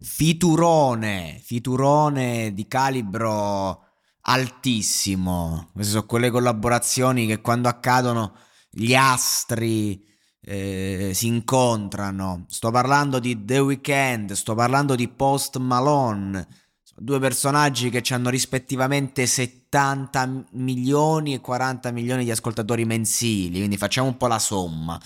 Fiturone, fiturone di calibro altissimo. Queste sono quelle collaborazioni che quando accadono gli astri eh, si incontrano. Sto parlando di The Weeknd, sto parlando di Post Malone. Due personaggi che hanno rispettivamente 70 milioni e 40 milioni di ascoltatori mensili, quindi facciamo un po' la somma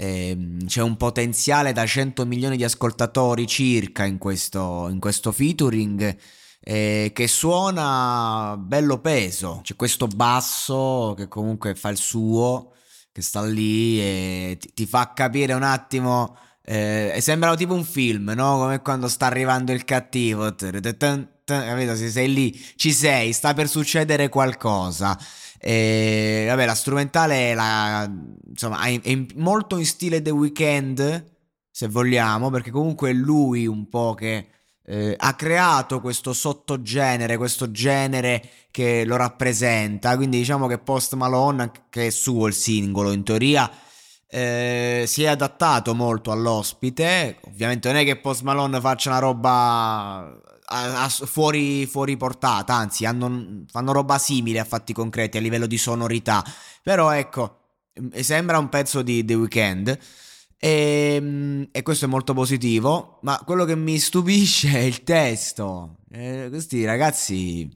eh, c'è un potenziale da 100 milioni di ascoltatori circa in questo, in questo featuring eh, che suona bello peso. C'è questo basso che comunque fa il suo, che sta lì e ti, ti fa capire un attimo. Eh, sembra tipo un film, no? Come quando sta arrivando il cattivo. Capito? Se sei lì, ci sei, sta per succedere qualcosa. E, vabbè, la strumentale è, la, insomma, è, è molto in stile The Weeknd, se vogliamo, perché comunque è lui un po' che eh, ha creato questo sottogenere, questo genere che lo rappresenta. Quindi diciamo che Post Malone, che è suo il singolo in teoria, eh, si è adattato molto all'ospite. Ovviamente non è che Post Malone faccia una roba a, a, fuori, fuori, portata, anzi hanno, fanno roba simile a fatti concreti a livello di sonorità, però ecco, sembra un pezzo di The Weeknd. E, ehm, e, questo è molto positivo, ma quello che mi stupisce è il testo. Eh, questi ragazzi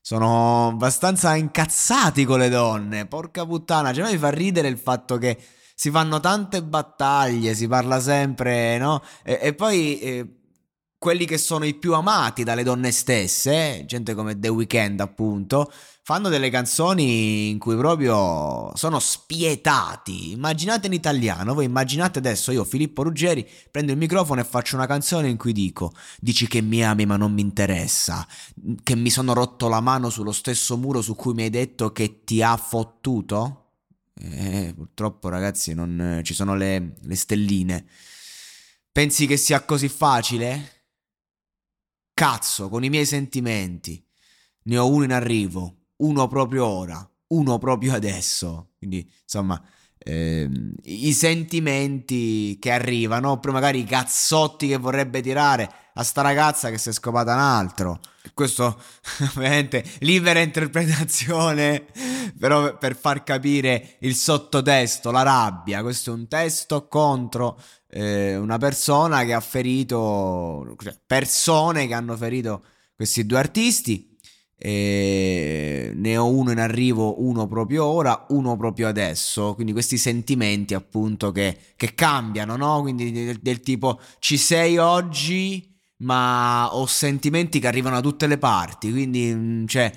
sono abbastanza incazzati con le donne. Porca puttana, cioè mi fa ridere il fatto che si fanno tante battaglie, si parla sempre, no? E, e poi eh, quelli che sono i più amati dalle donne stesse, gente come The Weeknd appunto, fanno delle canzoni in cui proprio sono spietati. Immaginate in italiano, voi immaginate adesso io Filippo Ruggeri prendo il microfono e faccio una canzone in cui dico dici che mi ami ma non mi interessa, che mi sono rotto la mano sullo stesso muro su cui mi hai detto che ti ha fottuto? Eh, purtroppo ragazzi non ci sono le, le stelline. Pensi che sia così facile? Cazzo, con i miei sentimenti. Ne ho uno in arrivo, uno proprio ora, uno proprio adesso. Quindi, insomma, ehm, i sentimenti che arrivano, oppure magari i cazzotti che vorrebbe tirare a sta ragazza che si è scopata un altro. Questo, ovviamente, libera interpretazione, però per far capire il sottotesto, la rabbia. Questo è un testo contro eh, una persona che ha ferito, cioè persone che hanno ferito questi due artisti. E ne ho uno in arrivo, uno proprio ora, uno proprio adesso. Quindi questi sentimenti appunto che, che cambiano, no? Quindi del, del, tipo ci sei oggi, ma ho sentimenti che arrivano da tutte le parti. Quindi, mm, cioè,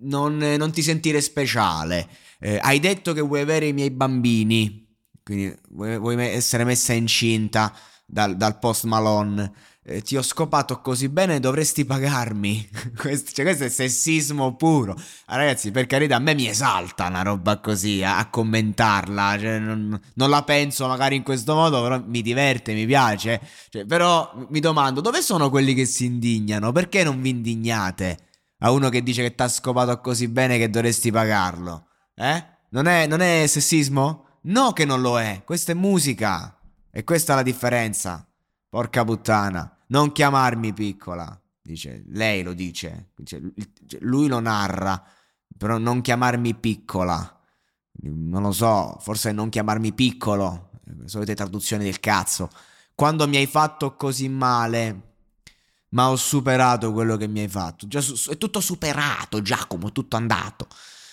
non, non ti sentire speciale. Eh, hai detto che vuoi avere i miei bambini. Quindi vuoi, vuoi essere messa incinta dal, dal post Malone. Eh, ti ho scopato così bene, dovresti pagarmi. questo, cioè, questo è sessismo puro. Ah, ragazzi, per carità, a me mi esalta una roba così a, a commentarla. Cioè, non, non, la penso magari in questo modo, però mi diverte, mi piace. Cioè, però mi domando, dove sono quelli che si indignano? Perché non vi indignate? A uno che dice che t'ha scopato così bene che dovresti pagarlo. Eh? Non è, non è sessismo? No che non lo è, questa è musica. E questa è la differenza. Porca puttana, non chiamarmi piccola. Dice, lei lo dice. dice lui lo narra, però non chiamarmi piccola. Non lo so, forse non chiamarmi piccolo. Solite traduzioni del cazzo. Quando mi hai fatto così male, ma ho superato quello che mi hai fatto. Già, è tutto superato, Giacomo, tutto andato.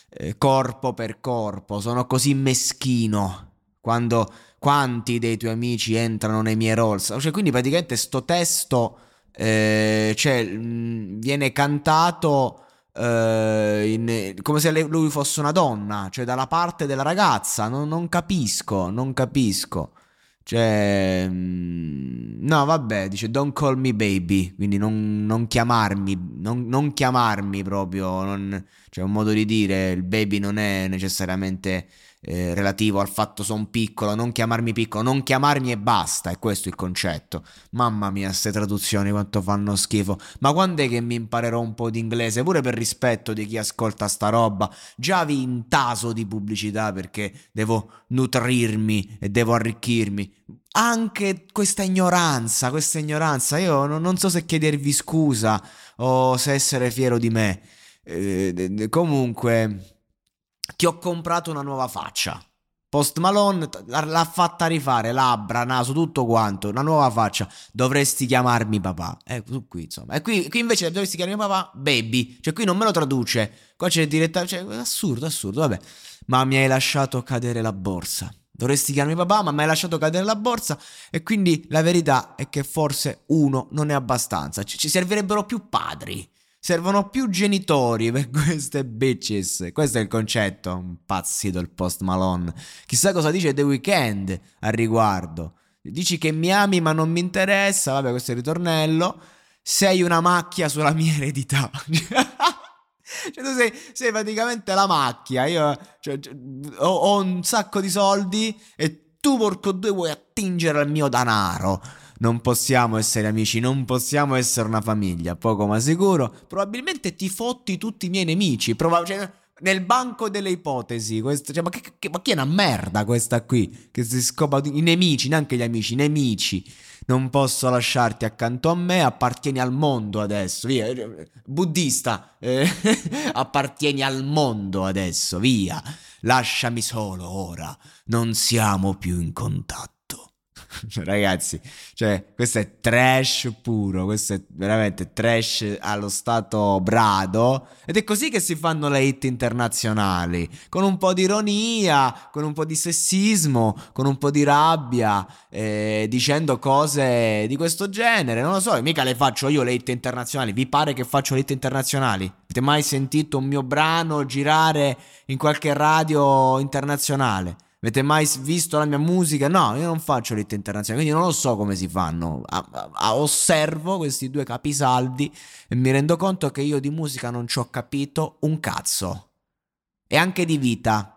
Eh, corpo per corpo, sono così meschino. Quando quanti dei tuoi amici entrano nei miei rolls? Cioè, quindi praticamente sto testo eh, cioè, mh, viene cantato eh, in, come se lui fosse una donna, cioè dalla parte della ragazza. Non, non capisco, non capisco. Cioè, mm, no, vabbè, dice don't call me baby, quindi non, non chiamarmi, non, non, chiamarmi proprio, non, cioè un modo di dire, il baby non è necessariamente eh, relativo al fatto sono piccolo, non chiamarmi piccolo, non chiamarmi e basta, è questo il concetto. Mamma mia, queste traduzioni quanto fanno schifo. Ma quando è che mi imparerò un po' di inglese? Pure per rispetto di chi ascolta sta roba. Già vi intaso di pubblicità perché devo nutrirmi e devo arricchirmi. Anche questa ignoranza, questa ignoranza, io non, non so se chiedervi scusa o se essere fiero di me. Eh, comunque ti ho comprato una nuova faccia. Post Malone l'ha fatta rifare, labbra, naso, tutto quanto, una nuova faccia. Dovresti chiamarmi papà. Eh, qui insomma. E qui, qui, invece dovresti chiamarmi papà, baby. Cioè qui non me lo traduce. Qua c'è direttamente, cioè, assurdo, assurdo, vabbè. Ma mi hai lasciato cadere la borsa. Dovresti chiamarmi papà, ma mi hai lasciato cadere la borsa. E quindi la verità è che forse uno non è abbastanza. Ci servirebbero più padri. Servono più genitori per queste bitches. Questo è il concetto. Un pazzito il post Malone. Chissà cosa dice The Weeknd al riguardo. Dici che mi ami ma non mi interessa. Vabbè, questo è il ritornello. Sei una macchia sulla mia eredità. Cioè, tu sei, sei, praticamente la macchia. Io cioè, cioè, ho, ho, un sacco di soldi e tu, porco due, vuoi attingere al mio denaro non possiamo essere amici, non possiamo essere una famiglia, poco ma sicuro. Probabilmente ti fotti tutti i miei nemici. Proba- cioè, nel banco delle ipotesi, questo, cioè, ma, che, che, ma chi è una merda questa qui? Che si scopa i nemici, neanche gli amici, i nemici. Non posso lasciarti accanto a me, appartieni al mondo adesso, via. Buddista, eh, appartieni al mondo adesso, via. Lasciami solo ora, non siamo più in contatto. Ragazzi, cioè, questo è trash puro, questo è veramente trash allo stato brado. Ed è così che si fanno le hit internazionali, con un po' di ironia, con un po' di sessismo, con un po' di rabbia, eh, dicendo cose di questo genere. Non lo so, mica le faccio io le hit internazionali. Vi pare che faccio le hit internazionali? Avete mai sentito un mio brano girare in qualche radio internazionale? Avete mai visto la mia musica? No, io non faccio l'hit internazionale, quindi non lo so come si fanno. A, a osservo questi due capisaldi e mi rendo conto che io di musica non ci ho capito un cazzo. E anche di vita.